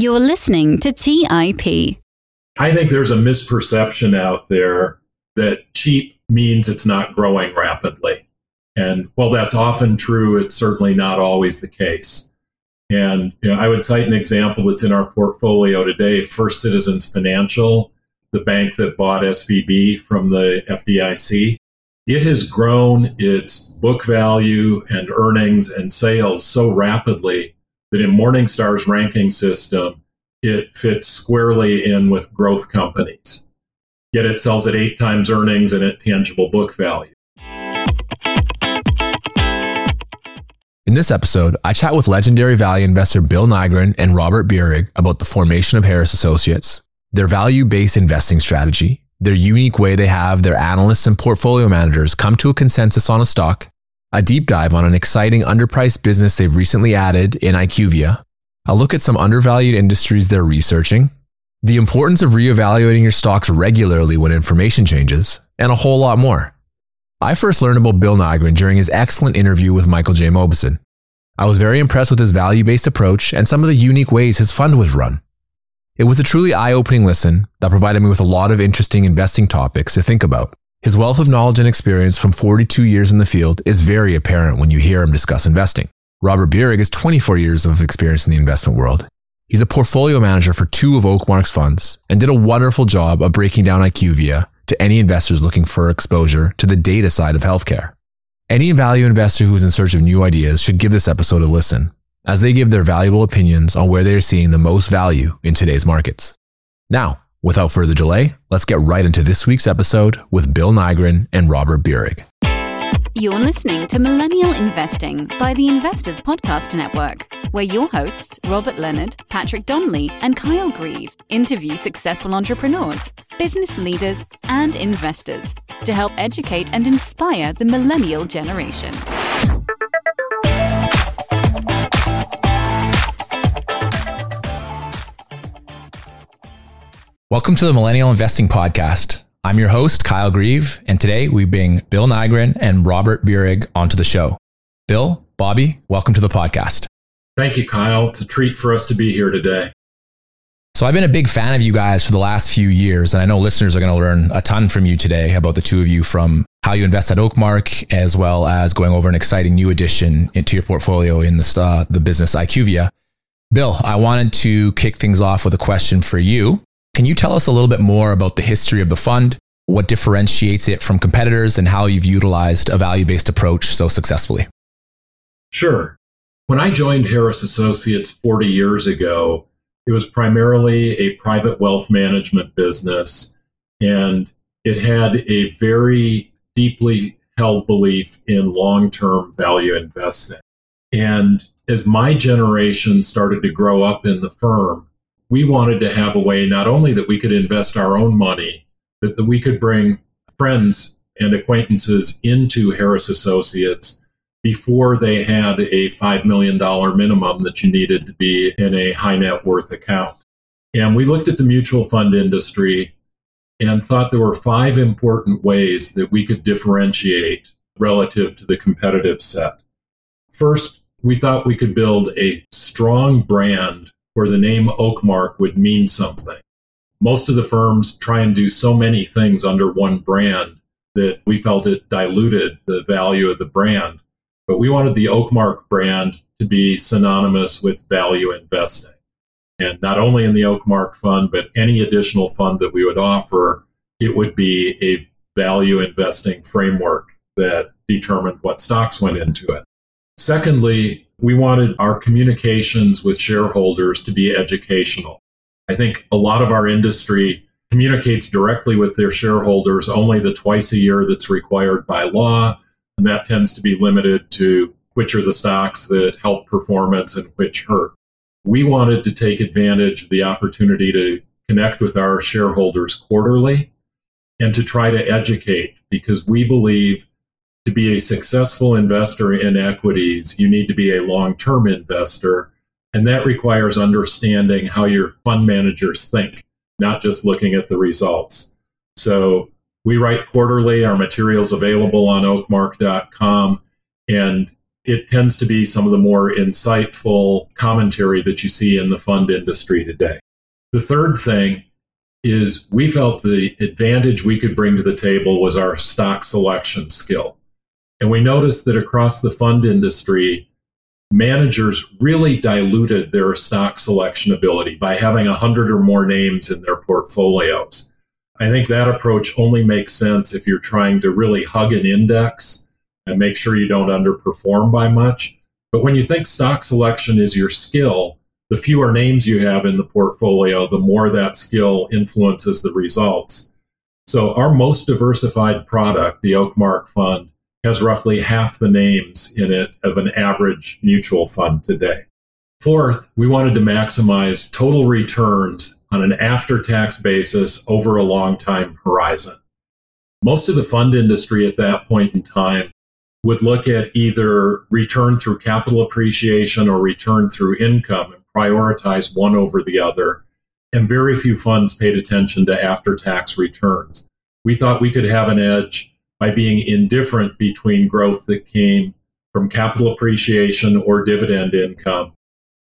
You're listening to TIP. I think there's a misperception out there that cheap means it's not growing rapidly. And while that's often true, it's certainly not always the case. And you know, I would cite an example that's in our portfolio today First Citizens Financial, the bank that bought SVB from the FDIC. It has grown its book value and earnings and sales so rapidly that in Morningstar's ranking system, it fits squarely in with growth companies. Yet it sells at eight times earnings and at tangible book value. In this episode, I chat with legendary value investor Bill Nygren and Robert Bierig about the formation of Harris Associates, their value based investing strategy, their unique way they have their analysts and portfolio managers come to a consensus on a stock, a deep dive on an exciting underpriced business they've recently added in IQVIA, a look at some undervalued industries they're researching, the importance of reevaluating your stocks regularly when information changes, and a whole lot more. I first learned about Bill Nygren during his excellent interview with Michael J. Mauboussin. I was very impressed with his value based approach and some of the unique ways his fund was run. It was a truly eye opening listen that provided me with a lot of interesting investing topics to think about. His wealth of knowledge and experience from 42 years in the field is very apparent when you hear him discuss investing. Robert Bierig has 24 years of experience in the investment world. He's a portfolio manager for two of Oakmark's funds and did a wonderful job of breaking down IQVIA to any investors looking for exposure to the data side of healthcare. Any value investor who is in search of new ideas should give this episode a listen, as they give their valuable opinions on where they are seeing the most value in today's markets. Now, without further delay, let's get right into this week's episode with Bill Nygren and Robert Bierig. You're listening to Millennial Investing by the Investors Podcast Network, where your hosts, Robert Leonard, Patrick Donnelly, and Kyle Grieve, interview successful entrepreneurs, business leaders, and investors to help educate and inspire the millennial generation. Welcome to the Millennial Investing Podcast. I'm your host, Kyle Grieve, and today we bring Bill Nygren and Robert Bierig onto the show. Bill, Bobby, welcome to the podcast. Thank you, Kyle. It's a treat for us to be here today. So, I've been a big fan of you guys for the last few years, and I know listeners are going to learn a ton from you today about the two of you from how you invest at Oakmark, as well as going over an exciting new addition into your portfolio in the, uh, the business IQVIA. Bill, I wanted to kick things off with a question for you. Can you tell us a little bit more about the history of the fund, what differentiates it from competitors, and how you've utilized a value based approach so successfully? Sure. When I joined Harris Associates 40 years ago, it was primarily a private wealth management business, and it had a very deeply held belief in long term value investing. And as my generation started to grow up in the firm, we wanted to have a way not only that we could invest our own money, but that we could bring friends and acquaintances into Harris Associates before they had a $5 million minimum that you needed to be in a high net worth account. And we looked at the mutual fund industry and thought there were five important ways that we could differentiate relative to the competitive set. First, we thought we could build a strong brand where the name Oakmark would mean something. Most of the firms try and do so many things under one brand that we felt it diluted the value of the brand. But we wanted the Oakmark brand to be synonymous with value investing. And not only in the Oakmark fund, but any additional fund that we would offer, it would be a value investing framework that determined what stocks went into it. Secondly, we wanted our communications with shareholders to be educational. I think a lot of our industry communicates directly with their shareholders only the twice a year that's required by law. And that tends to be limited to which are the stocks that help performance and which hurt. We wanted to take advantage of the opportunity to connect with our shareholders quarterly and to try to educate because we believe to be a successful investor in equities, you need to be a long term investor. And that requires understanding how your fund managers think, not just looking at the results. So we write quarterly, our materials available on oakmark.com. And it tends to be some of the more insightful commentary that you see in the fund industry today. The third thing is we felt the advantage we could bring to the table was our stock selection skill. And we noticed that across the fund industry, managers really diluted their stock selection ability by having a hundred or more names in their portfolios. I think that approach only makes sense if you're trying to really hug an index and make sure you don't underperform by much. But when you think stock selection is your skill, the fewer names you have in the portfolio, the more that skill influences the results. So our most diversified product, the Oakmark Fund, has roughly half the names in it of an average mutual fund today. Fourth, we wanted to maximize total returns on an after tax basis over a long time horizon. Most of the fund industry at that point in time would look at either return through capital appreciation or return through income and prioritize one over the other. And very few funds paid attention to after tax returns. We thought we could have an edge by being indifferent between growth that came from capital appreciation or dividend income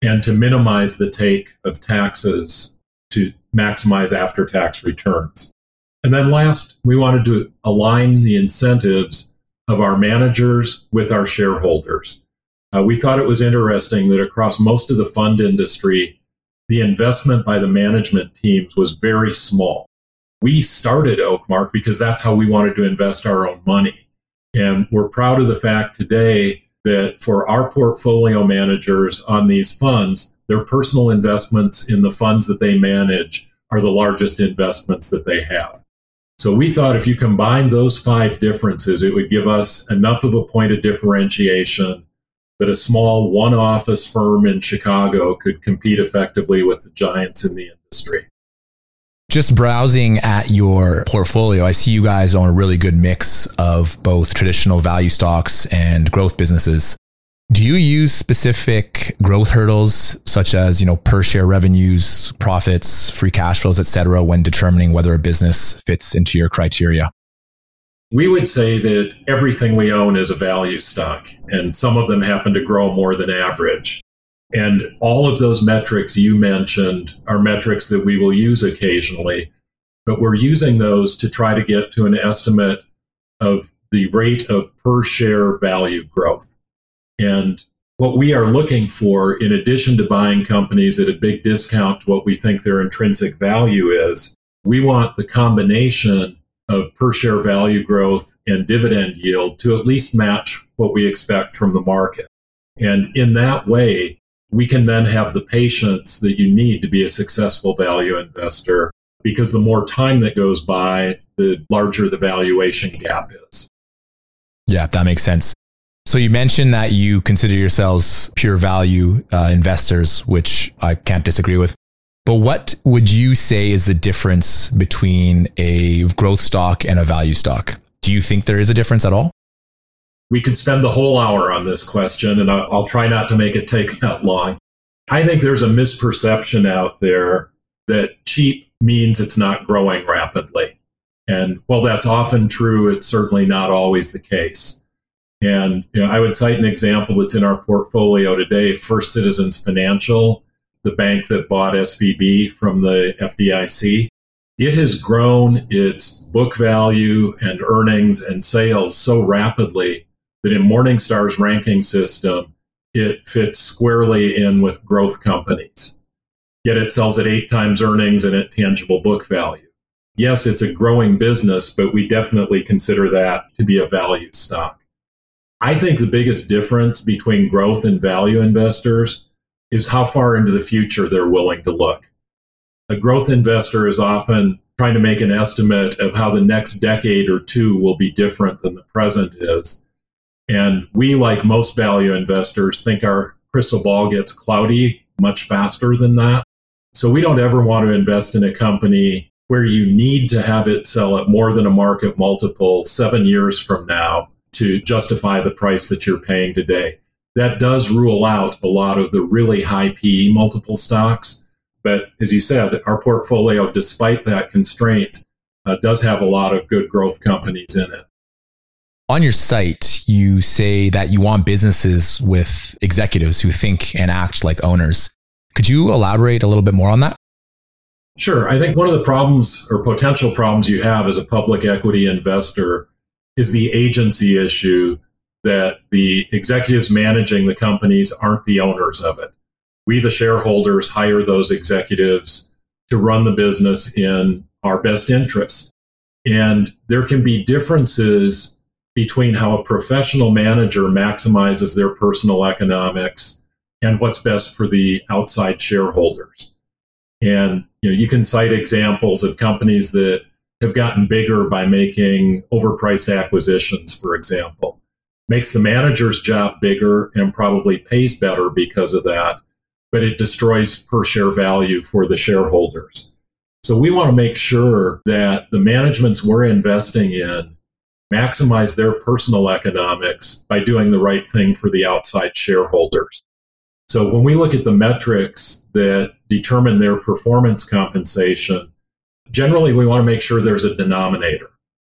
and to minimize the take of taxes to maximize after tax returns. And then last, we wanted to align the incentives of our managers with our shareholders. Uh, we thought it was interesting that across most of the fund industry, the investment by the management teams was very small we started Oakmark because that's how we wanted to invest our own money. And we're proud of the fact today that for our portfolio managers on these funds, their personal investments in the funds that they manage are the largest investments that they have. So we thought if you combine those five differences, it would give us enough of a point of differentiation that a small one office firm in Chicago could compete effectively with the giants in the industry. Just browsing at your portfolio, I see you guys own a really good mix of both traditional value stocks and growth businesses. Do you use specific growth hurdles such as, you know, per share revenues, profits, free cash flows, et cetera, when determining whether a business fits into your criteria? We would say that everything we own is a value stock, and some of them happen to grow more than average. And all of those metrics you mentioned are metrics that we will use occasionally, but we're using those to try to get to an estimate of the rate of per share value growth. And what we are looking for, in addition to buying companies at a big discount to what we think their intrinsic value is, we want the combination of per share value growth and dividend yield to at least match what we expect from the market. And in that way, we can then have the patience that you need to be a successful value investor because the more time that goes by, the larger the valuation gap is. Yeah, that makes sense. So you mentioned that you consider yourselves pure value uh, investors, which I can't disagree with. But what would you say is the difference between a growth stock and a value stock? Do you think there is a difference at all? We could spend the whole hour on this question, and I'll try not to make it take that long. I think there's a misperception out there that cheap means it's not growing rapidly. And while that's often true, it's certainly not always the case. And you know, I would cite an example that's in our portfolio today First Citizens Financial, the bank that bought SVB from the FDIC. It has grown its book value and earnings and sales so rapidly that in Morningstar's ranking system, it fits squarely in with growth companies. Yet it sells at eight times earnings and at tangible book value. Yes, it's a growing business, but we definitely consider that to be a value stock. I think the biggest difference between growth and value investors is how far into the future they're willing to look. A growth investor is often trying to make an estimate of how the next decade or two will be different than the present is. And we, like most value investors, think our crystal ball gets cloudy much faster than that. So we don't ever want to invest in a company where you need to have it sell at more than a market multiple seven years from now to justify the price that you're paying today. That does rule out a lot of the really high PE multiple stocks. But as you said, our portfolio, despite that constraint, uh, does have a lot of good growth companies in it. On your site, you say that you want businesses with executives who think and act like owners. Could you elaborate a little bit more on that? Sure. I think one of the problems or potential problems you have as a public equity investor is the agency issue that the executives managing the companies aren't the owners of it. We, the shareholders, hire those executives to run the business in our best interest. And there can be differences between how a professional manager maximizes their personal economics and what's best for the outside shareholders. And you know, you can cite examples of companies that have gotten bigger by making overpriced acquisitions, for example. Makes the manager's job bigger and probably pays better because of that, but it destroys per share value for the shareholders. So we want to make sure that the managements we're investing in maximize their personal economics by doing the right thing for the outside shareholders. So when we look at the metrics that determine their performance compensation, generally we want to make sure there's a denominator.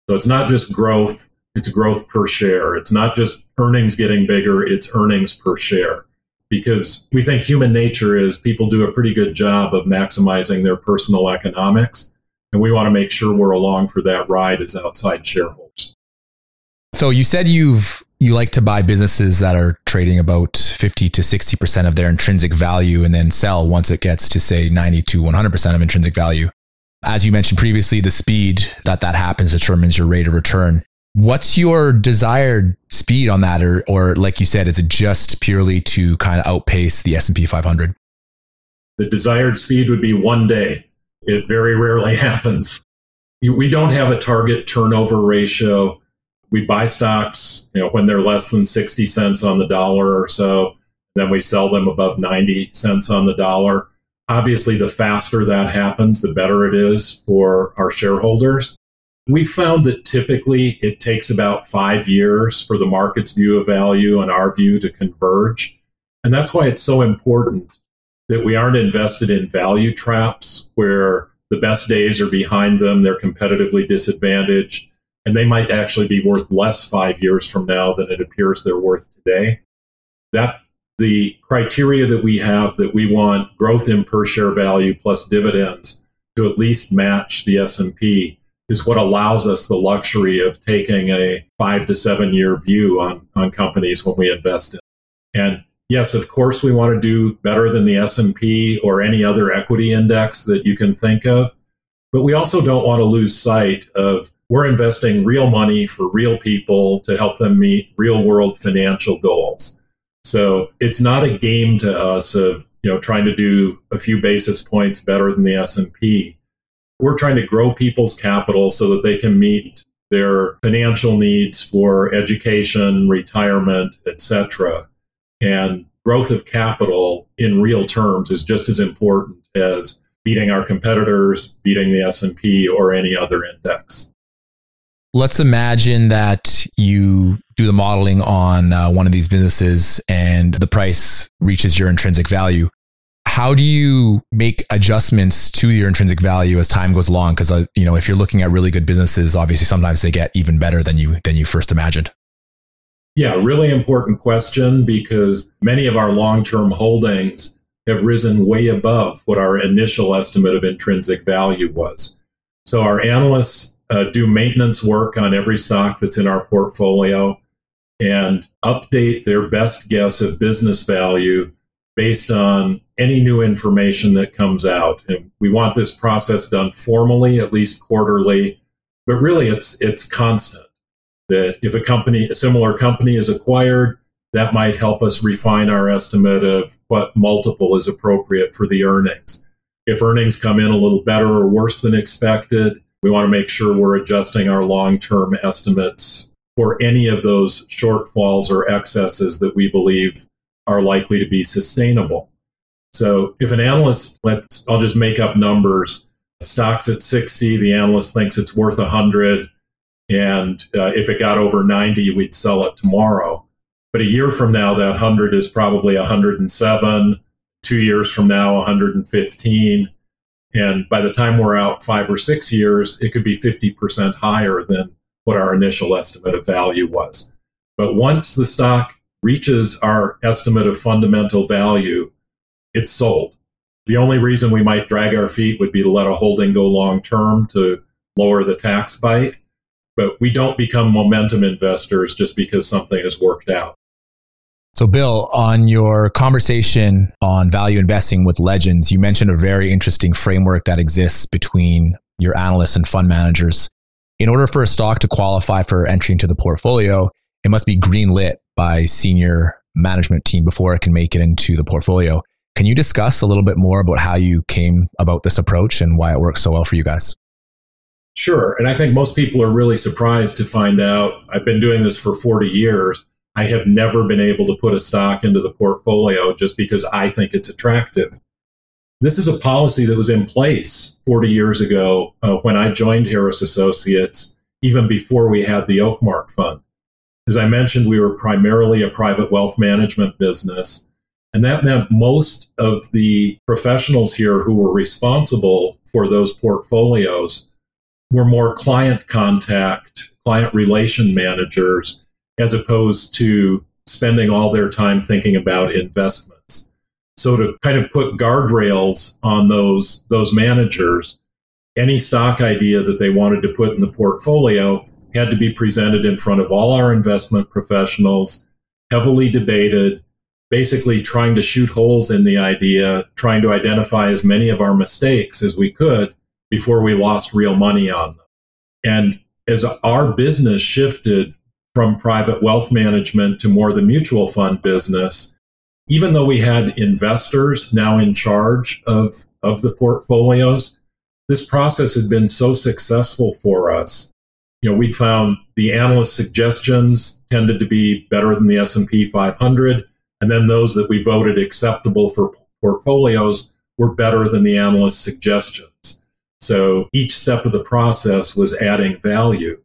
So it's not just growth, it's growth per share. It's not just earnings getting bigger, it's earnings per share. Because we think human nature is people do a pretty good job of maximizing their personal economics. And we want to make sure we're along for that ride as outside shareholders. So you said you've you like to buy businesses that are trading about 50 to 60% of their intrinsic value and then sell once it gets to say 90 to 100% of intrinsic value. As you mentioned previously, the speed that that happens determines your rate of return. What's your desired speed on that? Or, or like you said, is it just purely to kind of outpace the S&P 500? The desired speed would be one day. It very rarely happens. We don't have a target turnover ratio. We buy stocks, you know, when they're less than 60 cents on the dollar or so. Then we sell them above 90 cents on the dollar. Obviously, the faster that happens, the better it is for our shareholders. We found that typically it takes about five years for the market's view of value and our view to converge. And that's why it's so important that we aren't invested in value traps where the best days are behind them, they're competitively disadvantaged, and they might actually be worth less five years from now than it appears they're worth today. That the criteria that we have that we want growth in per share value plus dividends to at least match the S&P is what allows us the luxury of taking a 5 to 7 year view on on companies when we invest in. And yes, of course we want to do better than the S&P or any other equity index that you can think of, but we also don't want to lose sight of we're investing real money for real people to help them meet real world financial goals. So it's not a game to us of, you know, trying to do a few basis points better than the S&P. We're trying to grow people's capital so that they can meet their financial needs for education, retirement, etc. And growth of capital in real terms is just as important as beating our competitors, beating the S&P or any other index. Let's imagine that you do the modeling on uh, one of these businesses and the price reaches your intrinsic value. How do you make adjustments to your intrinsic value as time goes along? Because uh, you know, if you're looking at really good businesses, obviously sometimes they get even better than you than you first imagined. Yeah, really important question because many of our long-term holdings have risen way above what our initial estimate of intrinsic value was. So our analysts uh, do maintenance work on every stock that's in our portfolio and update their best guess of business value based on any new information that comes out. And we want this process done formally, at least quarterly, but really it's it's constant. That if a company, a similar company is acquired, that might help us refine our estimate of what multiple is appropriate for the earnings. If earnings come in a little better or worse than expected, we want to make sure we're adjusting our long term estimates for any of those shortfalls or excesses that we believe are likely to be sustainable. So if an analyst, let's, I'll just make up numbers, stocks at 60, the analyst thinks it's worth 100. And uh, if it got over 90, we'd sell it tomorrow. But a year from now, that 100 is probably 107. Two years from now, 115. And by the time we're out five or six years, it could be 50% higher than what our initial estimate of value was. But once the stock reaches our estimate of fundamental value, it's sold. The only reason we might drag our feet would be to let a holding go long term to lower the tax bite. But we don't become momentum investors just because something has worked out. So, Bill, on your conversation on value investing with legends, you mentioned a very interesting framework that exists between your analysts and fund managers. In order for a stock to qualify for entry into the portfolio, it must be greenlit by senior management team before it can make it into the portfolio. Can you discuss a little bit more about how you came about this approach and why it works so well for you guys? Sure. And I think most people are really surprised to find out I've been doing this for 40 years. I have never been able to put a stock into the portfolio just because I think it's attractive. This is a policy that was in place 40 years ago uh, when I joined Harris Associates, even before we had the Oakmark Fund. As I mentioned, we were primarily a private wealth management business. And that meant most of the professionals here who were responsible for those portfolios were more client contact, client relation managers, as opposed to spending all their time thinking about investments. So to kind of put guardrails on those, those managers, any stock idea that they wanted to put in the portfolio had to be presented in front of all our investment professionals, heavily debated, basically trying to shoot holes in the idea, trying to identify as many of our mistakes as we could before we lost real money on them. And as our business shifted from private wealth management to more the mutual fund business, even though we had investors now in charge of, of the portfolios, this process had been so successful for us. You know, we found the analyst suggestions tended to be better than the S&P 500. And then those that we voted acceptable for portfolios were better than the analyst suggestions. So each step of the process was adding value.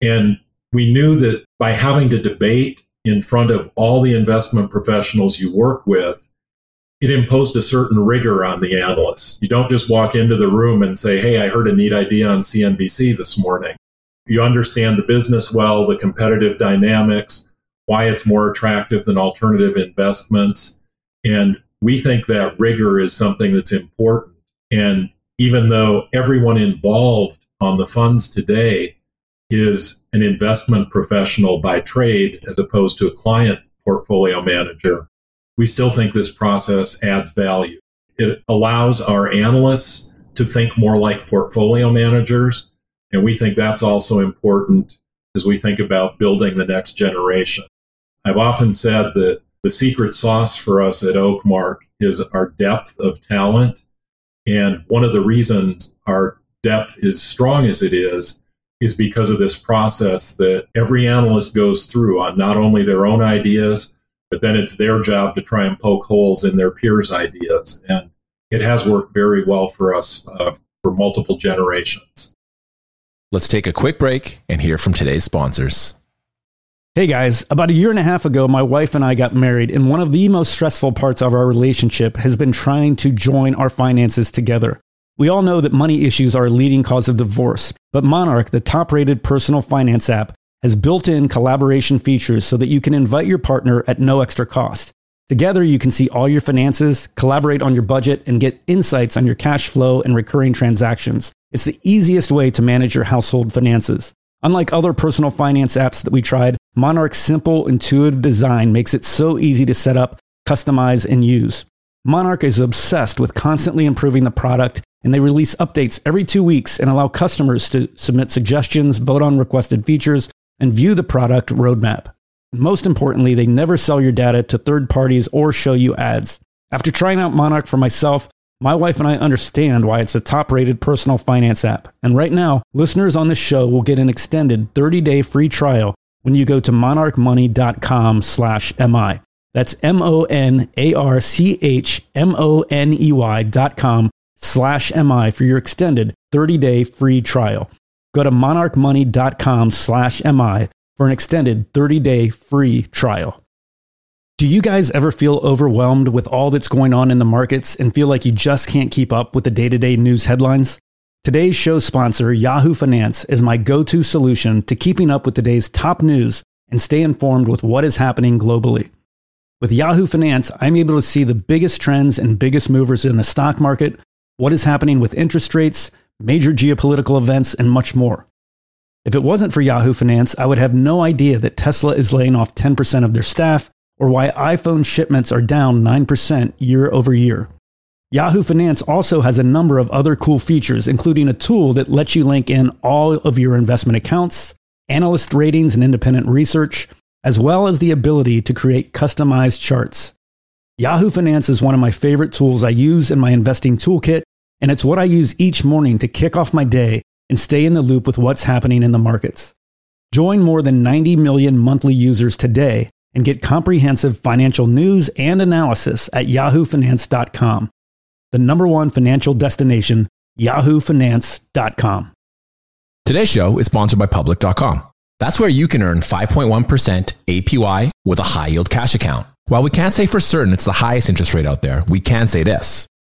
And we knew that by having to debate in front of all the investment professionals you work with, it imposed a certain rigor on the analysts. You don't just walk into the room and say, Hey, I heard a neat idea on CNBC this morning. You understand the business well, the competitive dynamics, why it's more attractive than alternative investments. And we think that rigor is something that's important. And even though everyone involved on the funds today is an investment professional by trade as opposed to a client portfolio manager, we still think this process adds value. It allows our analysts to think more like portfolio managers. And we think that's also important as we think about building the next generation. I've often said that the secret sauce for us at Oakmark is our depth of talent and one of the reasons our depth is strong as it is, is because of this process that every analyst goes through on not only their own ideas, but then it's their job to try and poke holes in their peers' ideas. And it has worked very well for us uh, for multiple generations. Let's take a quick break and hear from today's sponsors. Hey guys, about a year and a half ago, my wife and I got married, and one of the most stressful parts of our relationship has been trying to join our finances together. We all know that money issues are a leading cause of divorce, but Monarch, the top rated personal finance app, has built in collaboration features so that you can invite your partner at no extra cost. Together, you can see all your finances, collaborate on your budget, and get insights on your cash flow and recurring transactions. It's the easiest way to manage your household finances. Unlike other personal finance apps that we tried, Monarch's simple, intuitive design makes it so easy to set up, customize, and use. Monarch is obsessed with constantly improving the product, and they release updates every two weeks and allow customers to submit suggestions, vote on requested features, and view the product roadmap. Most importantly, they never sell your data to third parties or show you ads. After trying out Monarch for myself, my wife and I understand why it's the top rated personal finance app. And right now, listeners on this show will get an extended 30 day free trial when you go to monarchmoney.com slash MI. That's M O N A R C H M O N E Y dot com slash MI for your extended 30 day free trial. Go to monarchmoney.com slash MI for an extended 30 day free trial. Do you guys ever feel overwhelmed with all that's going on in the markets and feel like you just can't keep up with the day to day news headlines? Today's show sponsor, Yahoo Finance, is my go to solution to keeping up with today's top news and stay informed with what is happening globally. With Yahoo Finance, I'm able to see the biggest trends and biggest movers in the stock market, what is happening with interest rates, major geopolitical events, and much more. If it wasn't for Yahoo Finance, I would have no idea that Tesla is laying off 10% of their staff or why iPhone shipments are down 9% year over year. Yahoo Finance also has a number of other cool features, including a tool that lets you link in all of your investment accounts, analyst ratings, and independent research, as well as the ability to create customized charts. Yahoo Finance is one of my favorite tools I use in my investing toolkit, and it's what I use each morning to kick off my day and stay in the loop with what's happening in the markets. Join more than 90 million monthly users today and get comprehensive financial news and analysis at yahoofinance.com. The number one financial destination, yahoofinance.com. Today's show is sponsored by public.com. That's where you can earn 5.1% APY with a high yield cash account. While we can't say for certain it's the highest interest rate out there, we can say this.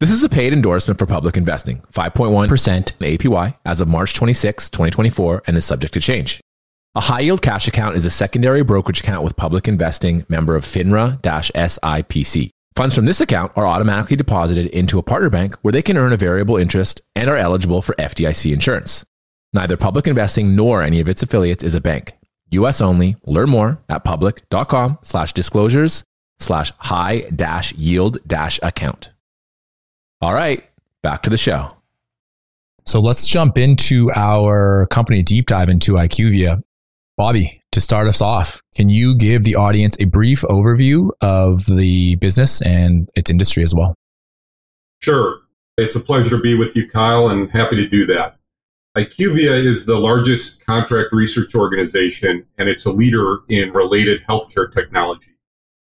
This is a paid endorsement for public investing, 5.1% APY as of March 26, 2024, and is subject to change. A high yield cash account is a secondary brokerage account with public investing member of FINRA SIPC. Funds from this account are automatically deposited into a partner bank where they can earn a variable interest and are eligible for FDIC insurance. Neither public investing nor any of its affiliates is a bank. US only. Learn more at public.com slash disclosures slash high dash yield dash account. All right, back to the show. So let's jump into our company deep dive into IQVIA. Bobby, to start us off, can you give the audience a brief overview of the business and its industry as well? Sure. It's a pleasure to be with you, Kyle, and happy to do that. IQVIA is the largest contract research organization, and it's a leader in related healthcare technology.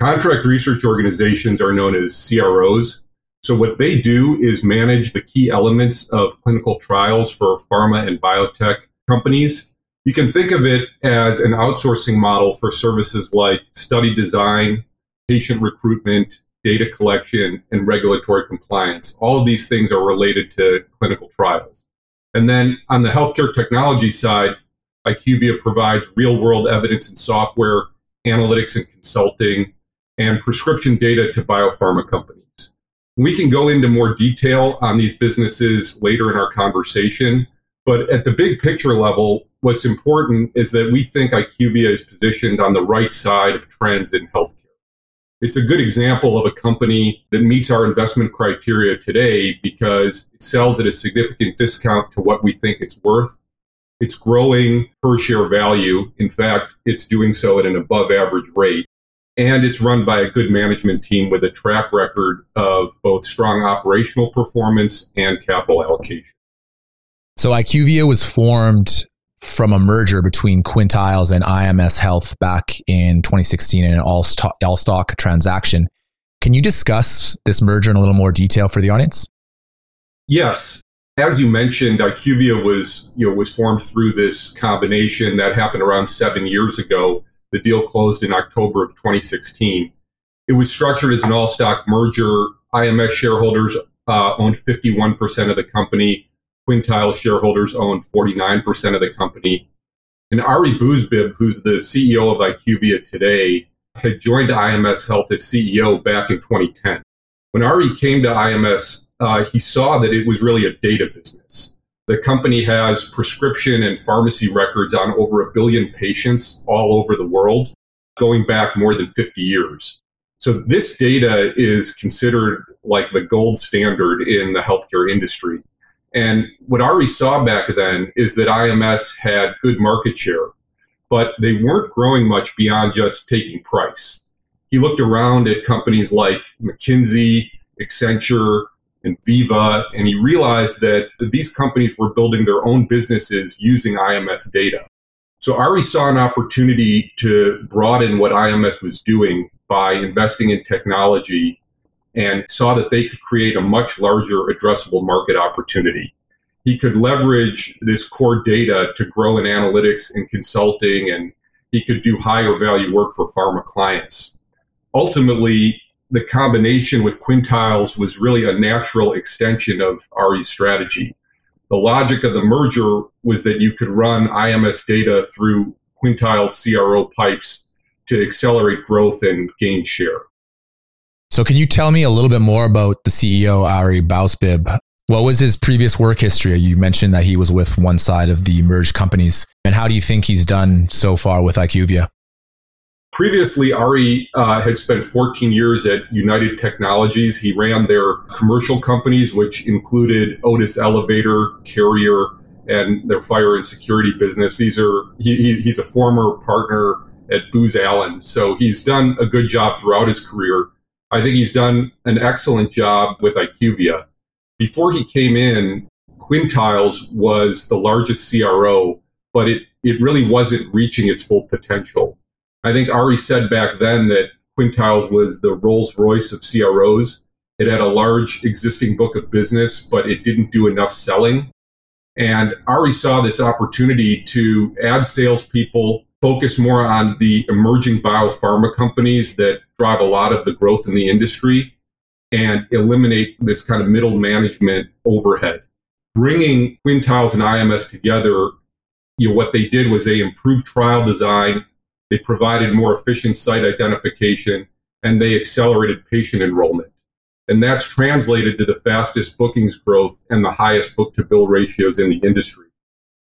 Contract research organizations are known as CROs, so what they do is manage the key elements of clinical trials for pharma and biotech companies. You can think of it as an outsourcing model for services like study design, patient recruitment, data collection, and regulatory compliance. All of these things are related to clinical trials. And then on the healthcare technology side, IQVIA provides real world evidence and software, analytics and consulting, and prescription data to biopharma companies. We can go into more detail on these businesses later in our conversation. But at the big picture level, what's important is that we think IQVIA is positioned on the right side of trends in healthcare. It's a good example of a company that meets our investment criteria today because it sells at a significant discount to what we think it's worth. It's growing per share value. In fact, it's doing so at an above average rate and it's run by a good management team with a track record of both strong operational performance and capital allocation. So IQVIA was formed from a merger between Quintiles and IMS Health back in 2016 in an all stock, all stock transaction. Can you discuss this merger in a little more detail for the audience? Yes. As you mentioned, IQVIA was, you know, was formed through this combination that happened around seven years ago. The deal closed in October of 2016. It was structured as an all stock merger. IMS shareholders uh, owned 51% of the company. Quintile shareholders owned 49% of the company. And Ari Bousbib, who's the CEO of IQVIA today, had joined IMS Health as CEO back in 2010. When Ari came to IMS, uh, he saw that it was really a data business. The company has prescription and pharmacy records on over a billion patients all over the world, going back more than 50 years. So this data is considered like the gold standard in the healthcare industry. And what Ari saw back then is that IMS had good market share, but they weren't growing much beyond just taking price. He looked around at companies like McKinsey, Accenture, and Veeva, and he realized that these companies were building their own businesses using IMS data. So Ari saw an opportunity to broaden what IMS was doing by investing in technology and saw that they could create a much larger addressable market opportunity. He could leverage this core data to grow in analytics and consulting, and he could do higher value work for pharma clients. Ultimately, the combination with Quintiles was really a natural extension of Ari's strategy. The logic of the merger was that you could run IMS data through Quintiles CRO pipes to accelerate growth and gain share. So, can you tell me a little bit more about the CEO, Ari Bousbib? What was his previous work history? You mentioned that he was with one side of the merged companies. And how do you think he's done so far with IQVIA? Previously, Ari uh, had spent 14 years at United Technologies. He ran their commercial companies, which included Otis Elevator, Carrier, and their fire and security business. These are he, he, he's a former partner at Booz Allen, so he's done a good job throughout his career. I think he's done an excellent job with IQVIA. Before he came in, Quintiles was the largest CRO, but it, it really wasn't reaching its full potential. I think Ari said back then that Quintiles was the Rolls Royce of CROs. It had a large existing book of business, but it didn't do enough selling. And Ari saw this opportunity to add salespeople, focus more on the emerging biopharma companies that drive a lot of the growth in the industry, and eliminate this kind of middle management overhead. Bringing Quintiles and IMS together, you know, what they did was they improved trial design, they provided more efficient site identification and they accelerated patient enrollment. And that's translated to the fastest bookings growth and the highest book to bill ratios in the industry.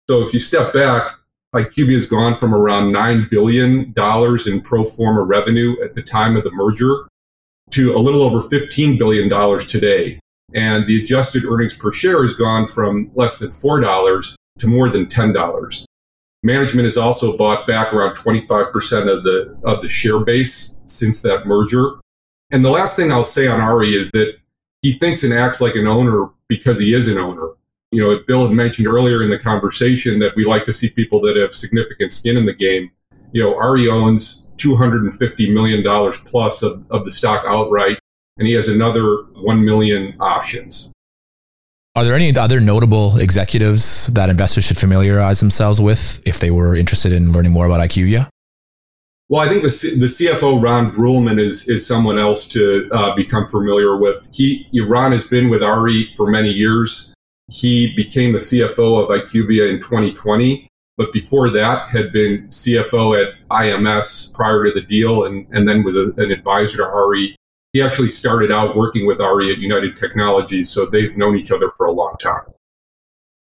So if you step back, IQVIA has gone from around $9 billion in pro forma revenue at the time of the merger to a little over $15 billion today. And the adjusted earnings per share has gone from less than $4 to more than $10. Management has also bought back around 25% of the, of the share base since that merger. And the last thing I'll say on Ari is that he thinks and acts like an owner because he is an owner. You know, Bill had mentioned earlier in the conversation that we like to see people that have significant skin in the game. You know, Ari owns $250 million plus of, of the stock outright, and he has another 1 million options. Are there any other notable executives that investors should familiarize themselves with if they were interested in learning more about IQVIA? Well, I think the, the CFO, Ron Bruehlman, is, is someone else to uh, become familiar with. He, Ron has been with Ari for many years. He became the CFO of IQVIA in 2020, but before that had been CFO at IMS prior to the deal and, and then was a, an advisor to Ari he actually started out working with Ari at United Technologies, so they've known each other for a long time.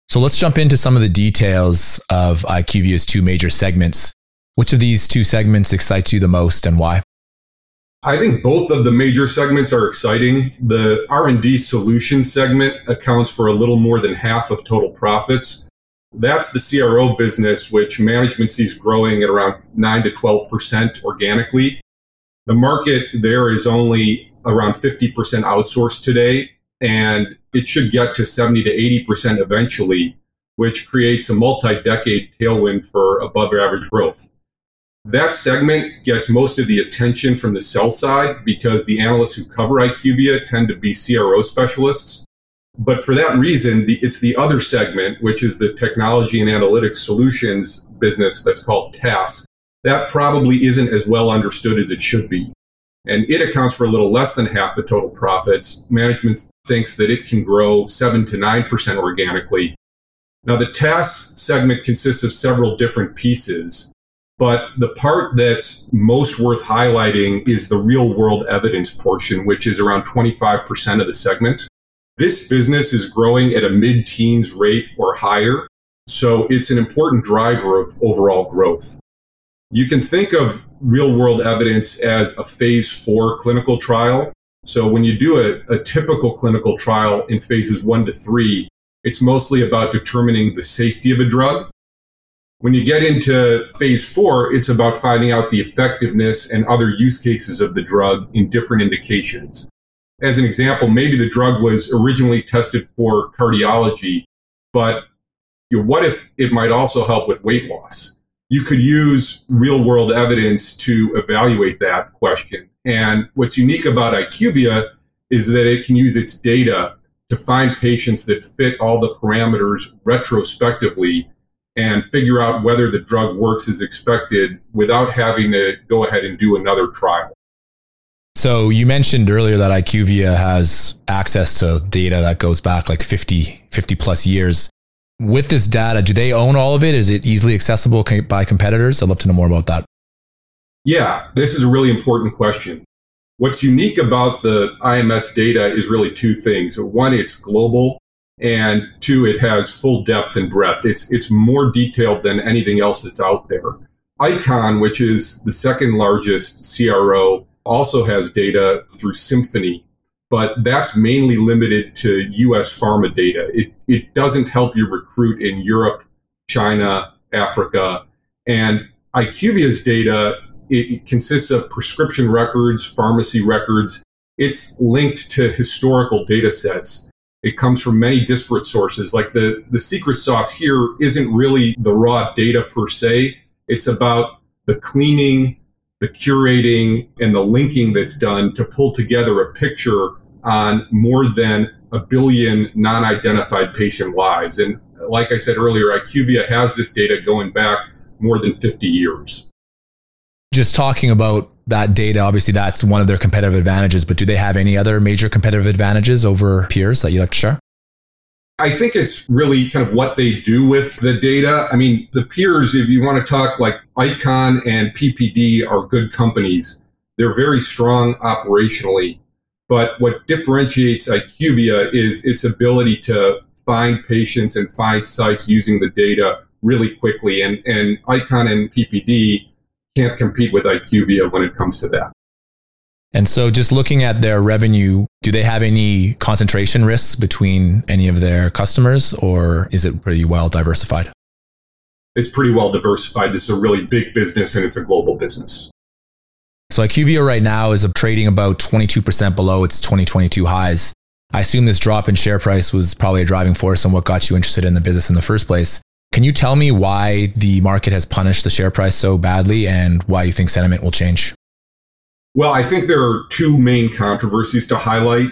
So let's jump into some of the details of IQVIA's two major segments. Which of these two segments excites you the most and why? I think both of the major segments are exciting. The R&D solution segment accounts for a little more than half of total profits. That's the CRO business, which management sees growing at around 9 to 12% organically. The market there is only around 50% outsourced today, and it should get to 70 to 80% eventually, which creates a multi decade tailwind for above average growth. That segment gets most of the attention from the sell side because the analysts who cover IQVIA tend to be CRO specialists. But for that reason, the, it's the other segment, which is the technology and analytics solutions business that's called TAS, that probably isn't as well understood as it should be. And it accounts for a little less than half the total profits. Management thinks that it can grow 7 to 9% organically. Now, the TAS segment consists of several different pieces, but the part that's most worth highlighting is the real world evidence portion, which is around 25% of the segment. This business is growing at a mid teens rate or higher. So it's an important driver of overall growth. You can think of real world evidence as a phase four clinical trial. So when you do a, a, typical clinical trial in phases one to three, it's mostly about determining the safety of a drug. When you get into phase four, it's about finding out the effectiveness and other use cases of the drug in different indications. as an example, maybe the drug was originally tested for cardiology, but what if it might also help with weight loss? You could use real world evidence to evaluate that question. And what's unique about IQVIA is that it can use its data to find patients that fit all the parameters retrospectively and figure out whether the drug works as expected without having to go ahead and do another trial. So you mentioned earlier that IQVIA has access to data that goes back like 50, 50 plus years. With this data, do they own all of it? Is it easily accessible by competitors? I'd love to know more about that. Yeah, this is a really important question. What's unique about the IMS data is really two things. One, it's global, and two, it has full depth and breadth. It's it's more detailed than anything else that's out there. ICON, which is the second largest CRO, also has data through Symphony, but that's mainly limited to US pharma data. It, it doesn't help you recruit in Europe, China, Africa. And IQVIA's data, it consists of prescription records, pharmacy records. It's linked to historical data sets. It comes from many disparate sources. Like the, the secret sauce here isn't really the raw data per se. It's about the cleaning, the curating and the linking that's done to pull together a picture on more than a billion non-identified patient lives. And like I said earlier, IQVIA has this data going back more than 50 years. Just talking about that data, obviously that's one of their competitive advantages, but do they have any other major competitive advantages over peers that you'd like to share? I think it's really kind of what they do with the data. I mean, the peers, if you want to talk like Icon and PPD are good companies. They're very strong operationally. But what differentiates IQVIA is its ability to find patients and find sites using the data really quickly. And, and Icon and PPD can't compete with IQVIA when it comes to that. And so, just looking at their revenue, do they have any concentration risks between any of their customers, or is it pretty well diversified? It's pretty well diversified. This is a really big business and it's a global business. So, IQVIA right now is trading about 22% below its 2022 highs. I assume this drop in share price was probably a driving force on what got you interested in the business in the first place. Can you tell me why the market has punished the share price so badly and why you think sentiment will change? Well, I think there are two main controversies to highlight.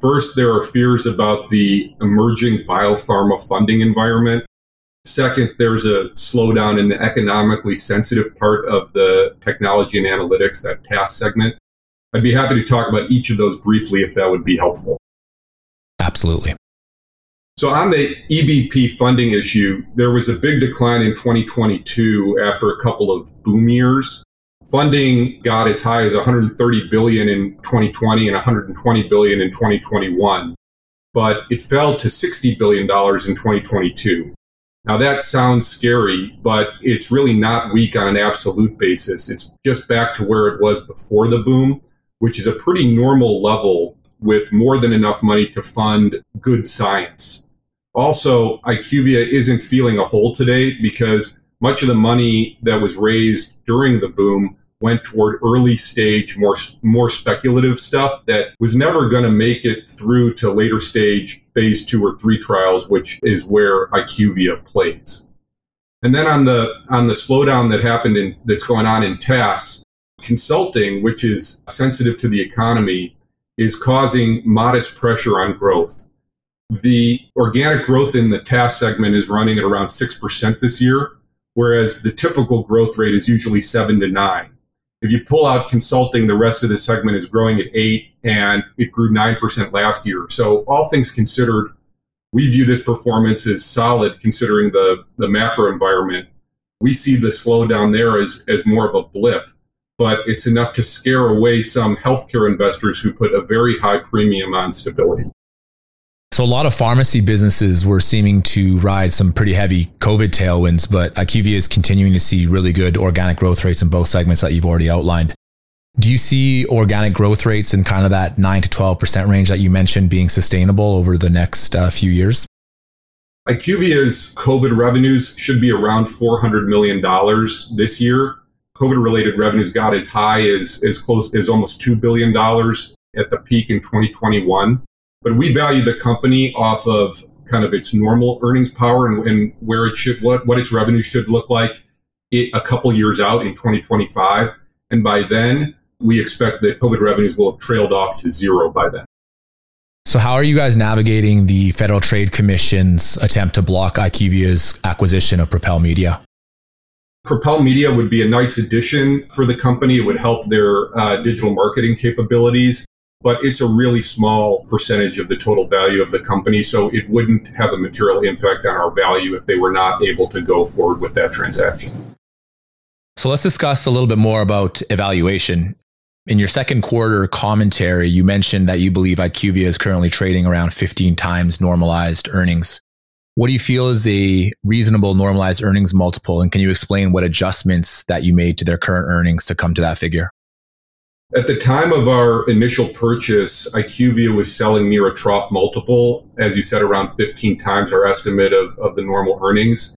First, there are fears about the emerging biopharma funding environment. Second, there's a slowdown in the economically sensitive part of the technology and analytics, that TAS segment. I'd be happy to talk about each of those briefly if that would be helpful. Absolutely. So, on the EBP funding issue, there was a big decline in 2022 after a couple of boom years funding got as high as 130 billion in 2020 and 120 billion in 2021 but it fell to 60 billion dollars in 2022 now that sounds scary but it's really not weak on an absolute basis. It's just back to where it was before the boom which is a pretty normal level with more than enough money to fund good science. Also IQVIA isn't feeling a hole today because much of the money that was raised during the boom went toward early stage, more, more speculative stuff that was never going to make it through to later stage phase two or three trials, which is where IQVIA plays. And then on the, on the slowdown that happened in, that's going on in TAS, consulting, which is sensitive to the economy, is causing modest pressure on growth. The organic growth in the TAS segment is running at around 6% this year whereas the typical growth rate is usually seven to nine. If you pull out consulting, the rest of the segment is growing at eight and it grew 9% last year. So all things considered, we view this performance as solid considering the, the macro environment. We see the slowdown there as, as more of a blip, but it's enough to scare away some healthcare investors who put a very high premium on stability. So a lot of pharmacy businesses were seeming to ride some pretty heavy COVID tailwinds, but IQVIA is continuing to see really good organic growth rates in both segments that you've already outlined. Do you see organic growth rates in kind of that 9 to 12% range that you mentioned being sustainable over the next uh, few years? IQVIA's COVID revenues should be around $400 million this year. COVID related revenues got as high as, as close as almost $2 billion at the peak in 2021. But we value the company off of kind of its normal earnings power and, and where it should, what, what its revenue should look like it, a couple years out in 2025. And by then, we expect that COVID revenues will have trailed off to zero by then. So, how are you guys navigating the Federal Trade Commission's attempt to block IQVIA's acquisition of Propel Media? Propel Media would be a nice addition for the company. It would help their uh, digital marketing capabilities, but it's a really small percentage of the total value of the company. So it wouldn't have a material impact on our value if they were not able to go forward with that transaction. So let's discuss a little bit more about evaluation. In your second quarter commentary, you mentioned that you believe IQVIA is currently trading around 15 times normalized earnings. What do you feel is a reasonable normalized earnings multiple? And can you explain what adjustments that you made to their current earnings to come to that figure? At the time of our initial purchase, IQVIA was selling near a trough multiple, as you said, around 15 times our estimate of, of the normal earnings.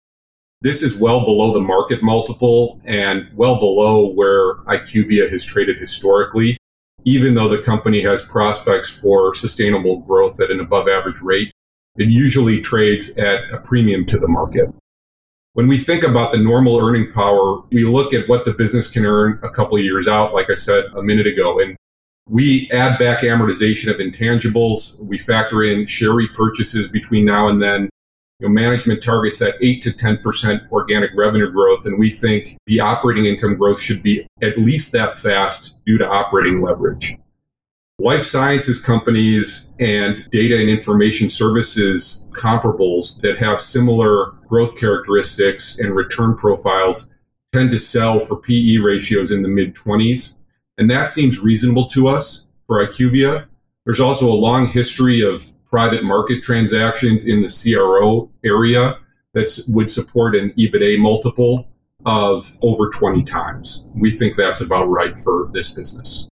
This is well below the market multiple and well below where IQVIA has traded historically, even though the company has prospects for sustainable growth at an above average rate it usually trades at a premium to the market. When we think about the normal earning power, we look at what the business can earn a couple of years out, like I said a minute ago, and we add back amortization of intangibles. We factor in share repurchases between now and then. You know, management targets that 8 to 10% organic revenue growth, and we think the operating income growth should be at least that fast due to operating leverage. Life sciences companies and data and information services comparables that have similar growth characteristics and return profiles tend to sell for PE ratios in the mid 20s. And that seems reasonable to us for IQVIA. There's also a long history of private market transactions in the CRO area that would support an EBITDA multiple of over 20 times. We think that's about right for this business.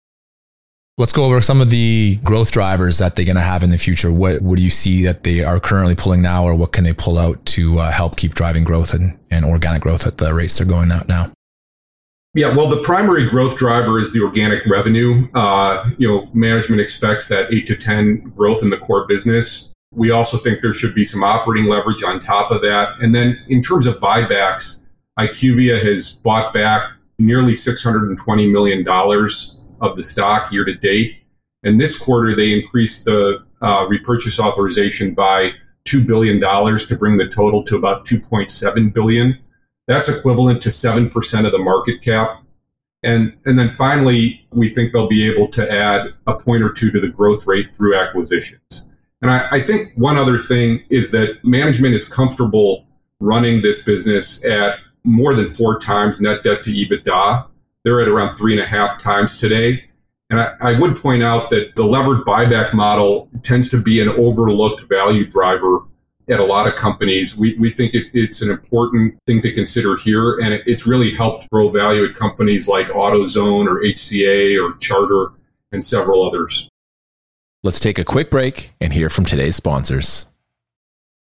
Let's go over some of the growth drivers that they're going to have in the future. What, what do you see that they are currently pulling now, or what can they pull out to uh, help keep driving growth and, and organic growth at the rates they're going out now? Yeah, well, the primary growth driver is the organic revenue. Uh, you know, management expects that eight to 10 growth in the core business. We also think there should be some operating leverage on top of that. And then in terms of buybacks, IQVIA has bought back nearly $620 million of the stock year to date. And this quarter, they increased the uh, repurchase authorization by $2 billion to bring the total to about 2.7 billion. That's equivalent to 7% of the market cap. And, and then finally, we think they'll be able to add a point or two to the growth rate through acquisitions. And I, I think one other thing is that management is comfortable running this business at more than four times net debt to EBITDA. They're at around three and a half times today. And I, I, would point out that the levered buyback model tends to be an overlooked value driver at a lot of companies. We, we think it, it's an important thing to consider here, and it, it's really helped grow value at companies like AutoZone or HCA or Charter and several others. Let's take a quick break and hear from today's sponsors.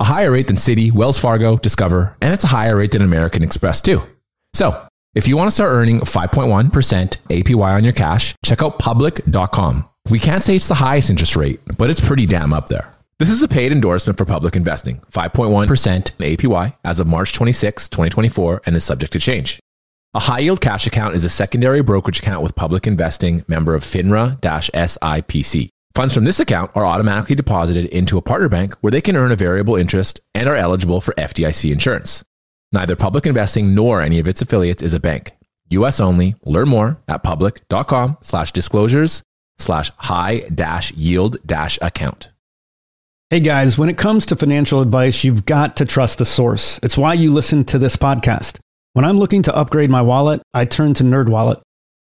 a higher rate than Citi, Wells Fargo, Discover, and it's a higher rate than American Express too. So, if you want to start earning 5.1% APY on your cash, check out public.com. We can't say it's the highest interest rate, but it's pretty damn up there. This is a paid endorsement for public investing, 5.1% APY as of March 26, 2024, and is subject to change. A high yield cash account is a secondary brokerage account with public investing member of FINRA SIPC. Funds from this account are automatically deposited into a partner bank where they can earn a variable interest and are eligible for FDIC insurance. Neither public investing nor any of its affiliates is a bank. US only. Learn more at public.com slash disclosures slash high dash yield dash account. Hey guys, when it comes to financial advice, you've got to trust the source. It's why you listen to this podcast. When I'm looking to upgrade my wallet, I turn to NerdWallet.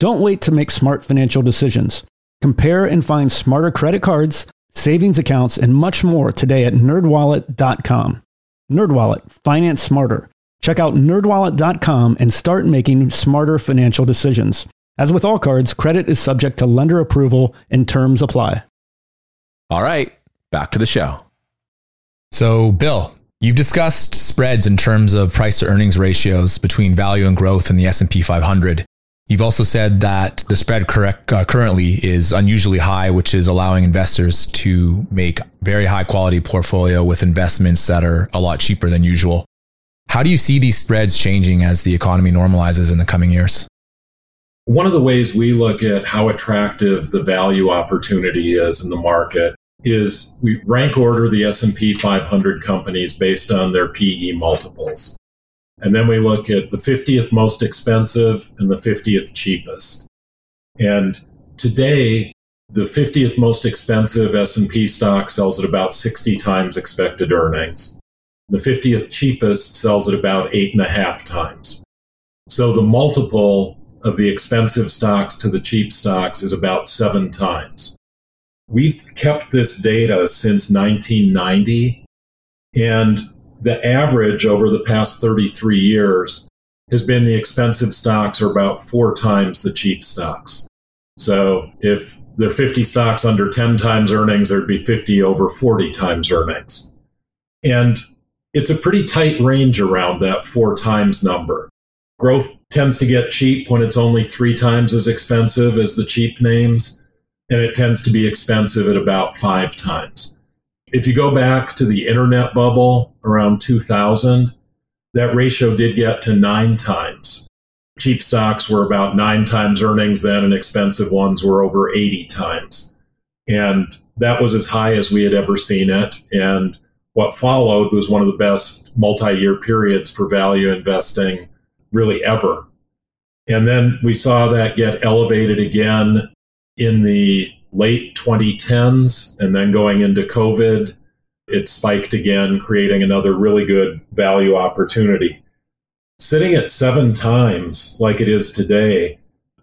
Don't wait to make smart financial decisions. Compare and find smarter credit cards, savings accounts, and much more today at nerdwallet.com. Nerdwallet, finance smarter. Check out nerdwallet.com and start making smarter financial decisions. As with all cards, credit is subject to lender approval and terms apply. All right, back to the show. So, Bill, you've discussed spreads in terms of price to earnings ratios between value and growth in the S&P 500. You've also said that the spread correct, uh, currently is unusually high, which is allowing investors to make very high quality portfolio with investments that are a lot cheaper than usual. How do you see these spreads changing as the economy normalizes in the coming years? One of the ways we look at how attractive the value opportunity is in the market is we rank order the S&P 500 companies based on their PE multiples. And then we look at the 50th most expensive and the 50th cheapest. And today, the 50th most expensive S&P stock sells at about 60 times expected earnings. The 50th cheapest sells at about eight and a half times. So the multiple of the expensive stocks to the cheap stocks is about seven times. We've kept this data since 1990, and the average over the past 33 years has been the expensive stocks are about four times the cheap stocks. So if there are 50 stocks under 10 times earnings, there'd be 50 over 40 times earnings. And it's a pretty tight range around that four times number. Growth tends to get cheap when it's only three times as expensive as the cheap names and it tends to be expensive at about five times. If you go back to the internet bubble around 2000, that ratio did get to nine times. Cheap stocks were about nine times earnings then, and expensive ones were over 80 times. And that was as high as we had ever seen it. And what followed was one of the best multi year periods for value investing, really ever. And then we saw that get elevated again in the late 2010s and then going into COVID, it spiked again, creating another really good value opportunity. Sitting at seven times like it is today,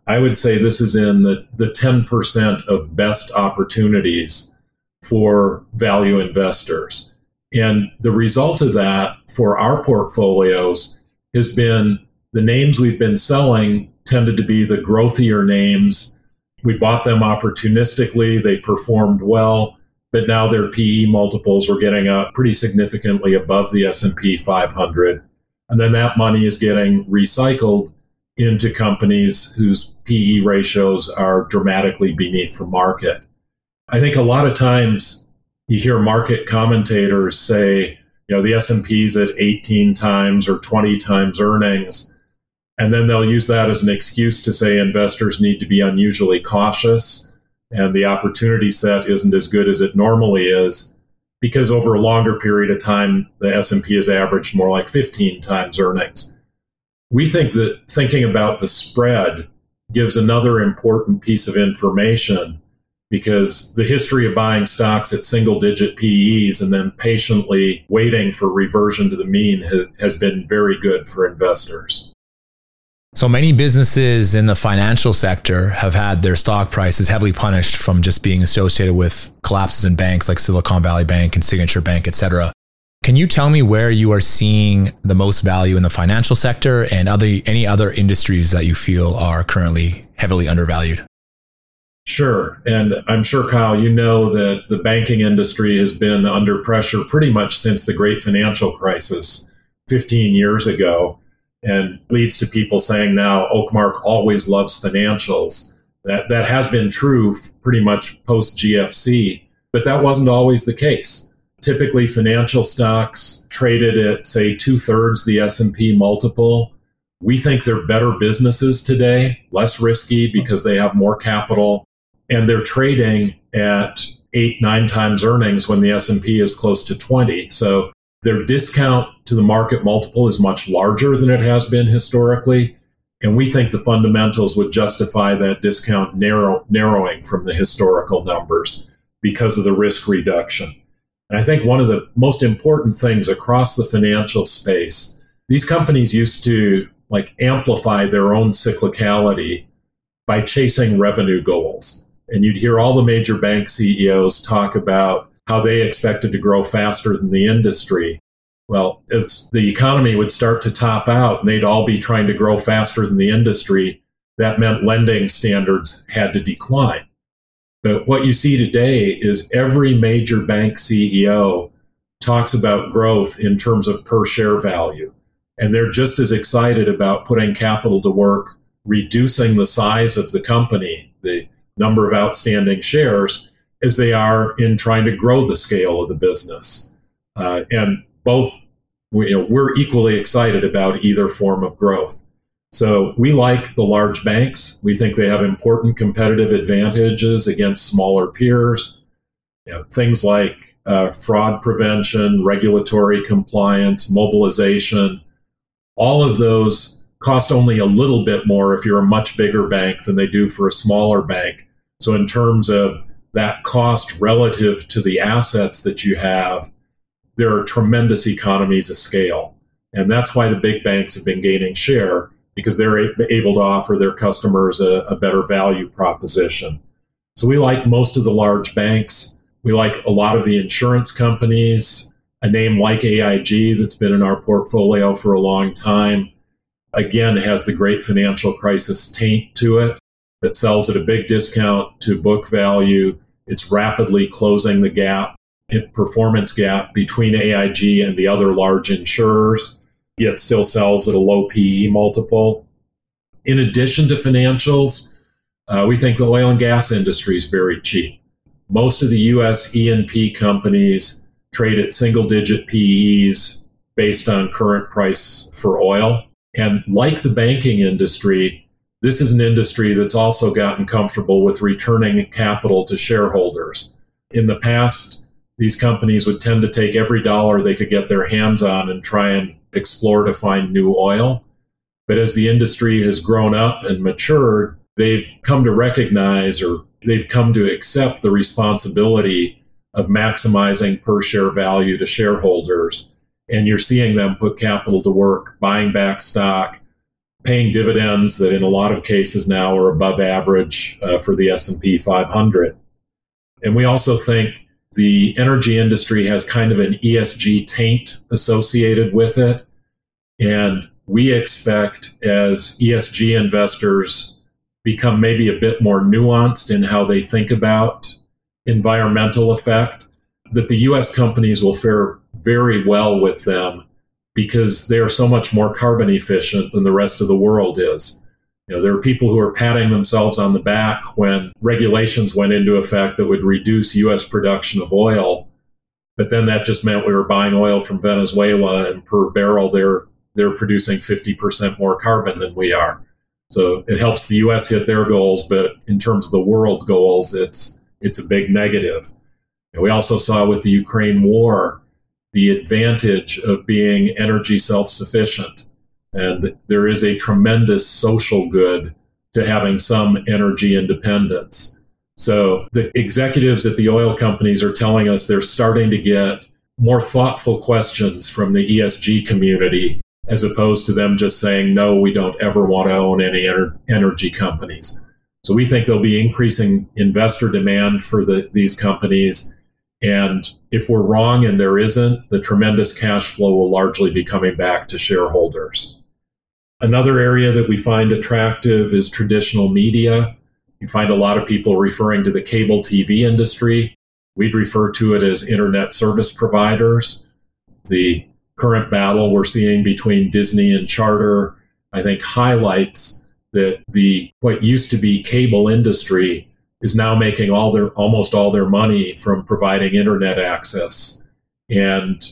I would say this is in the, the 10% of best opportunities for value investors. And the result of that for our portfolios has been the names we've been selling tended to be the growthier names we bought them opportunistically. They performed well, but now their PE multiples were getting up pretty significantly above the S&P 500. And then that money is getting recycled into companies whose PE ratios are dramatically beneath the market. I think a lot of times you hear market commentators say, you know, the S&P's at 18 times or 20 times earnings and then they'll use that as an excuse to say investors need to be unusually cautious and the opportunity set isn't as good as it normally is because over a longer period of time, the S&P has averaged more like 15 times earnings. We think that thinking about the spread gives another important piece of information because the history of buying stocks at single digit PEs and then patiently waiting for reversion to the mean has, has been very good for investors. So many businesses in the financial sector have had their stock prices heavily punished from just being associated with collapses in banks like Silicon Valley Bank and Signature Bank, et cetera. Can you tell me where you are seeing the most value in the financial sector and other any other industries that you feel are currently heavily undervalued? Sure. And I'm sure, Kyle, you know that the banking industry has been under pressure pretty much since the great financial crisis 15 years ago and leads to people saying now Oakmark always loves financials. That, that has been true pretty much post GFC, but that wasn't always the case. Typically financial stocks traded at say two thirds the S&P multiple. We think they're better businesses today, less risky because they have more capital and they're trading at eight, nine times earnings when the S&P is close to 20. So their discount to the market multiple is much larger than it has been historically. And we think the fundamentals would justify that discount narrow, narrowing from the historical numbers because of the risk reduction. And I think one of the most important things across the financial space, these companies used to like amplify their own cyclicality by chasing revenue goals. And you'd hear all the major bank CEOs talk about how they expected to grow faster than the industry. Well, as the economy would start to top out and they'd all be trying to grow faster than the industry, that meant lending standards had to decline. But what you see today is every major bank CEO talks about growth in terms of per share value. And they're just as excited about putting capital to work, reducing the size of the company, the number of outstanding shares as they are in trying to grow the scale of the business. Uh, and both, we, you know, we're equally excited about either form of growth. So we like the large banks. We think they have important competitive advantages against smaller peers. You know, things like uh, fraud prevention, regulatory compliance, mobilization, all of those cost only a little bit more if you're a much bigger bank than they do for a smaller bank. So, in terms of that cost relative to the assets that you have, there are tremendous economies of scale. And that's why the big banks have been gaining share because they're able to offer their customers a, a better value proposition. So, we like most of the large banks. We like a lot of the insurance companies. A name like AIG that's been in our portfolio for a long time, again, has the great financial crisis taint to it. It sells at a big discount to book value. It's rapidly closing the gap, performance gap between AIG and the other large insurers, yet still sells at a low PE multiple. In addition to financials, uh, we think the oil and gas industry is very cheap. Most of the U.S. E&P companies trade at single digit PEs based on current price for oil. And like the banking industry, this is an industry that's also gotten comfortable with returning capital to shareholders. In the past, these companies would tend to take every dollar they could get their hands on and try and explore to find new oil. But as the industry has grown up and matured, they've come to recognize or they've come to accept the responsibility of maximizing per share value to shareholders. And you're seeing them put capital to work, buying back stock, paying dividends that in a lot of cases now are above average uh, for the S&P 500. And we also think the energy industry has kind of an ESG taint associated with it. And we expect as ESG investors become maybe a bit more nuanced in how they think about environmental effect, that the US companies will fare very well with them because they are so much more carbon efficient than the rest of the world is. You know, there are people who are patting themselves on the back when regulations went into effect that would reduce U.S. production of oil. But then that just meant we were buying oil from Venezuela, and per barrel, they're they're producing 50% more carbon than we are. So it helps the U.S. hit their goals, but in terms of the world goals, it's it's a big negative. And we also saw with the Ukraine war the advantage of being energy self sufficient. And there is a tremendous social good to having some energy independence. So the executives at the oil companies are telling us they're starting to get more thoughtful questions from the ESG community as opposed to them just saying, no, we don't ever want to own any ener- energy companies. So we think there'll be increasing investor demand for the, these companies. And if we're wrong and there isn't, the tremendous cash flow will largely be coming back to shareholders. Another area that we find attractive is traditional media. You find a lot of people referring to the cable TV industry. We'd refer to it as internet service providers. The current battle we're seeing between Disney and Charter, I think highlights that the what used to be cable industry is now making all their almost all their money from providing internet access. And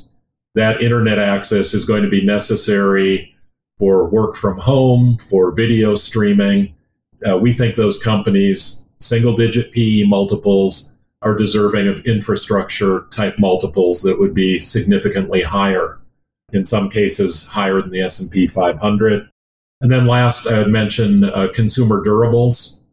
that internet access is going to be necessary for work from home, for video streaming. Uh, we think those companies, single digit PE multiples, are deserving of infrastructure type multiples that would be significantly higher in some cases higher than the S&P 500. And then last, I would mention uh, consumer durables.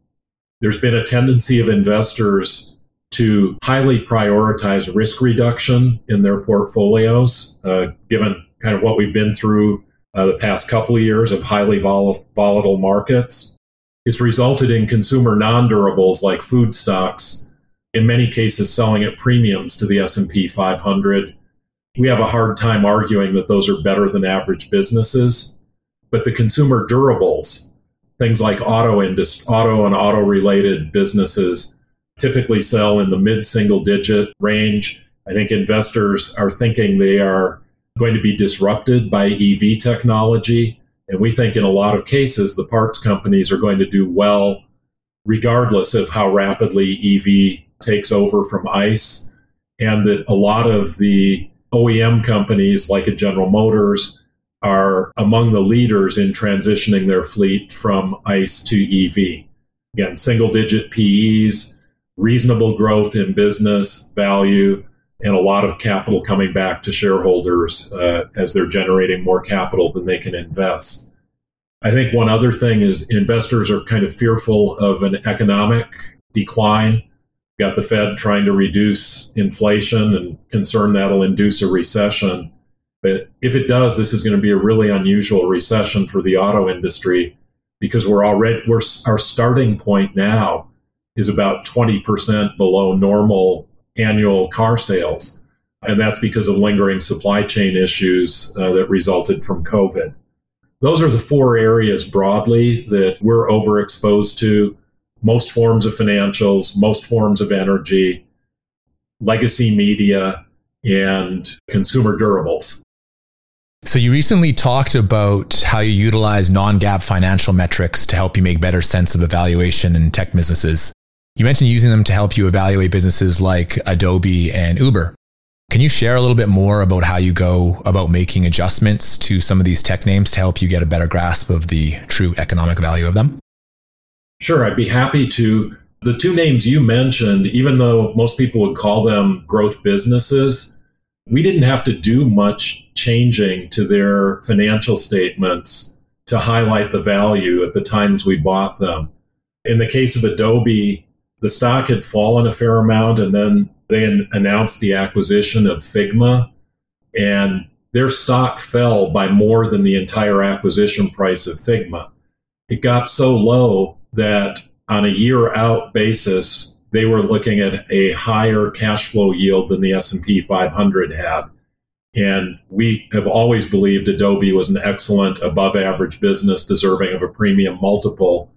There's been a tendency of investors to highly prioritize risk reduction in their portfolios, uh, given kind of what we've been through uh, the past couple of years of highly vol- volatile markets. It's resulted in consumer non-durables like food stocks, in many cases selling at premiums to the S&P 500 we have a hard time arguing that those are better than average businesses. But the consumer durables, things like auto auto and auto related businesses typically sell in the mid single digit range. I think investors are thinking they are going to be disrupted by EV technology. And we think in a lot of cases, the parts companies are going to do well, regardless of how rapidly EV takes over from ICE. And that a lot of the OEM companies like a General Motors are among the leaders in transitioning their fleet from ICE to EV. Again, single digit PEs, reasonable growth in business value, and a lot of capital coming back to shareholders uh, as they're generating more capital than they can invest. I think one other thing is investors are kind of fearful of an economic decline got the Fed trying to reduce inflation and concern that'll induce a recession. But if it does, this is going to be a really unusual recession for the auto industry because we're already we're our starting point now is about 20% below normal annual car sales. And that's because of lingering supply chain issues uh, that resulted from COVID. Those are the four areas broadly that we're overexposed to most forms of financials, most forms of energy, legacy media, and consumer durables. So, you recently talked about how you utilize non GAAP financial metrics to help you make better sense of evaluation in tech businesses. You mentioned using them to help you evaluate businesses like Adobe and Uber. Can you share a little bit more about how you go about making adjustments to some of these tech names to help you get a better grasp of the true economic value of them? Sure, I'd be happy to. The two names you mentioned, even though most people would call them growth businesses, we didn't have to do much changing to their financial statements to highlight the value at the times we bought them. In the case of Adobe, the stock had fallen a fair amount and then they announced the acquisition of Figma and their stock fell by more than the entire acquisition price of Figma. It got so low that on a year out basis, they were looking at a higher cash flow yield than the S&P 500 had. And we have always believed Adobe was an excellent above average business deserving of a premium multiple.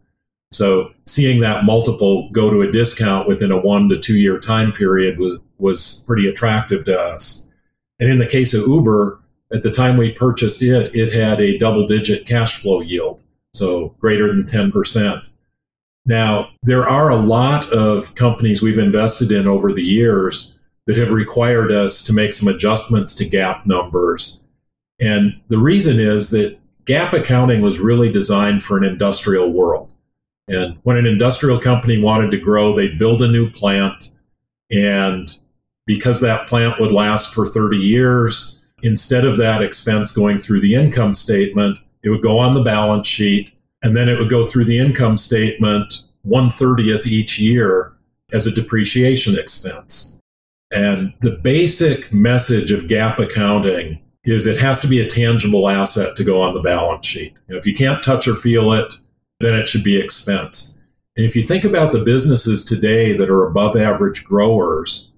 So seeing that multiple go to a discount within a one to two year time period was, was pretty attractive to us. And in the case of Uber, at the time we purchased it, it had a double digit cash flow yield. So greater than 10%. Now, there are a lot of companies we've invested in over the years that have required us to make some adjustments to GAAP numbers. And the reason is that GAAP accounting was really designed for an industrial world. And when an industrial company wanted to grow, they'd build a new plant. And because that plant would last for 30 years, instead of that expense going through the income statement, it would go on the balance sheet and then it would go through the income statement 130th each year as a depreciation expense. And the basic message of GAAP accounting is it has to be a tangible asset to go on the balance sheet. If you can't touch or feel it, then it should be expense. And if you think about the businesses today that are above average growers,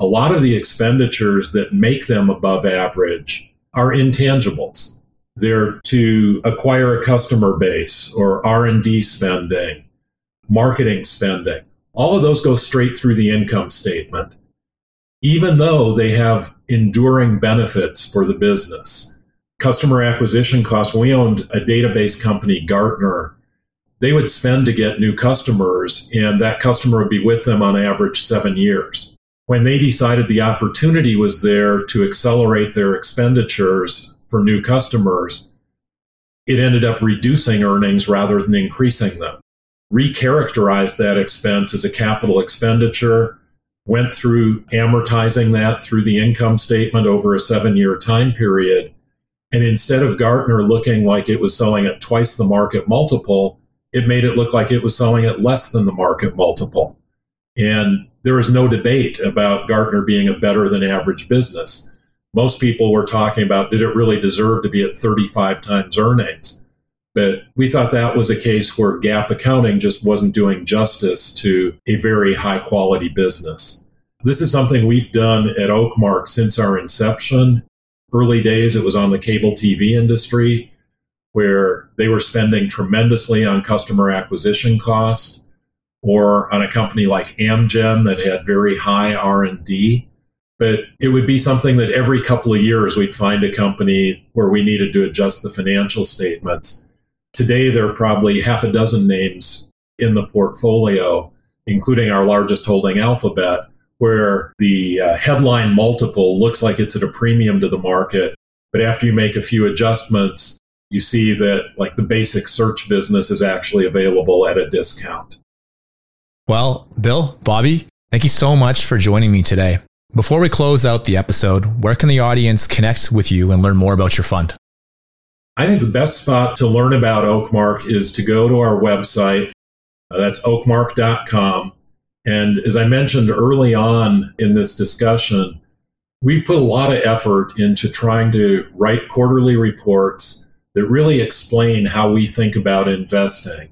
a lot of the expenditures that make them above average are intangibles. They're to acquire a customer base or R&D spending, marketing spending. All of those go straight through the income statement even though they have enduring benefits for the business. Customer acquisition costs, we owned a database company, Gartner, they would spend to get new customers, and that customer would be with them on average seven years. When they decided the opportunity was there to accelerate their expenditures for new customers, it ended up reducing earnings rather than increasing them. Recharacterized that expense as a capital expenditure went through amortizing that through the income statement over a seven year time period. And instead of Gartner looking like it was selling at twice the market multiple, it made it look like it was selling at less than the market multiple. And there was no debate about Gartner being a better than average business. Most people were talking about did it really deserve to be at 35 times earnings? But we thought that was a case where GAAP accounting just wasn't doing justice to a very high quality business. This is something we've done at Oakmark since our inception. Early days, it was on the cable TV industry where they were spending tremendously on customer acquisition costs or on a company like Amgen that had very high R&D but it would be something that every couple of years we'd find a company where we needed to adjust the financial statements Today, there are probably half a dozen names in the portfolio, including our largest holding, Alphabet, where the uh, headline multiple looks like it's at a premium to the market. But after you make a few adjustments, you see that like the basic search business is actually available at a discount. Well, Bill, Bobby, thank you so much for joining me today. Before we close out the episode, where can the audience connect with you and learn more about your fund? I think the best spot to learn about Oakmark is to go to our website. Uh, that's oakmark.com. And as I mentioned early on in this discussion, we put a lot of effort into trying to write quarterly reports that really explain how we think about investing.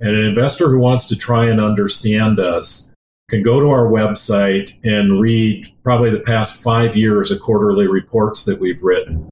And an investor who wants to try and understand us can go to our website and read probably the past five years of quarterly reports that we've written.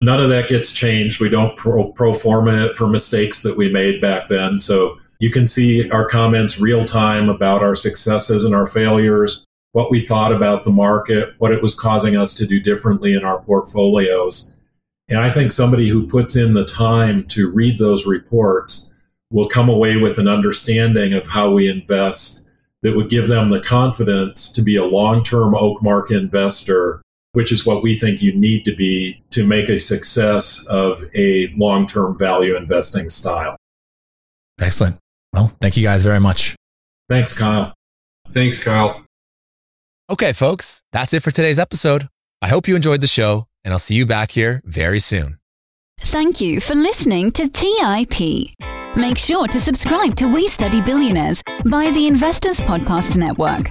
None of that gets changed. We don't pro, pro forma it for mistakes that we made back then. So you can see our comments real time about our successes and our failures, what we thought about the market, what it was causing us to do differently in our portfolios. And I think somebody who puts in the time to read those reports will come away with an understanding of how we invest that would give them the confidence to be a long-term Oakmark investor which is what we think you need to be to make a success of a long term value investing style. Excellent. Well, thank you guys very much. Thanks, Kyle. Thanks, Kyle. Okay, folks, that's it for today's episode. I hope you enjoyed the show, and I'll see you back here very soon. Thank you for listening to TIP. Make sure to subscribe to We Study Billionaires by the Investors Podcast Network.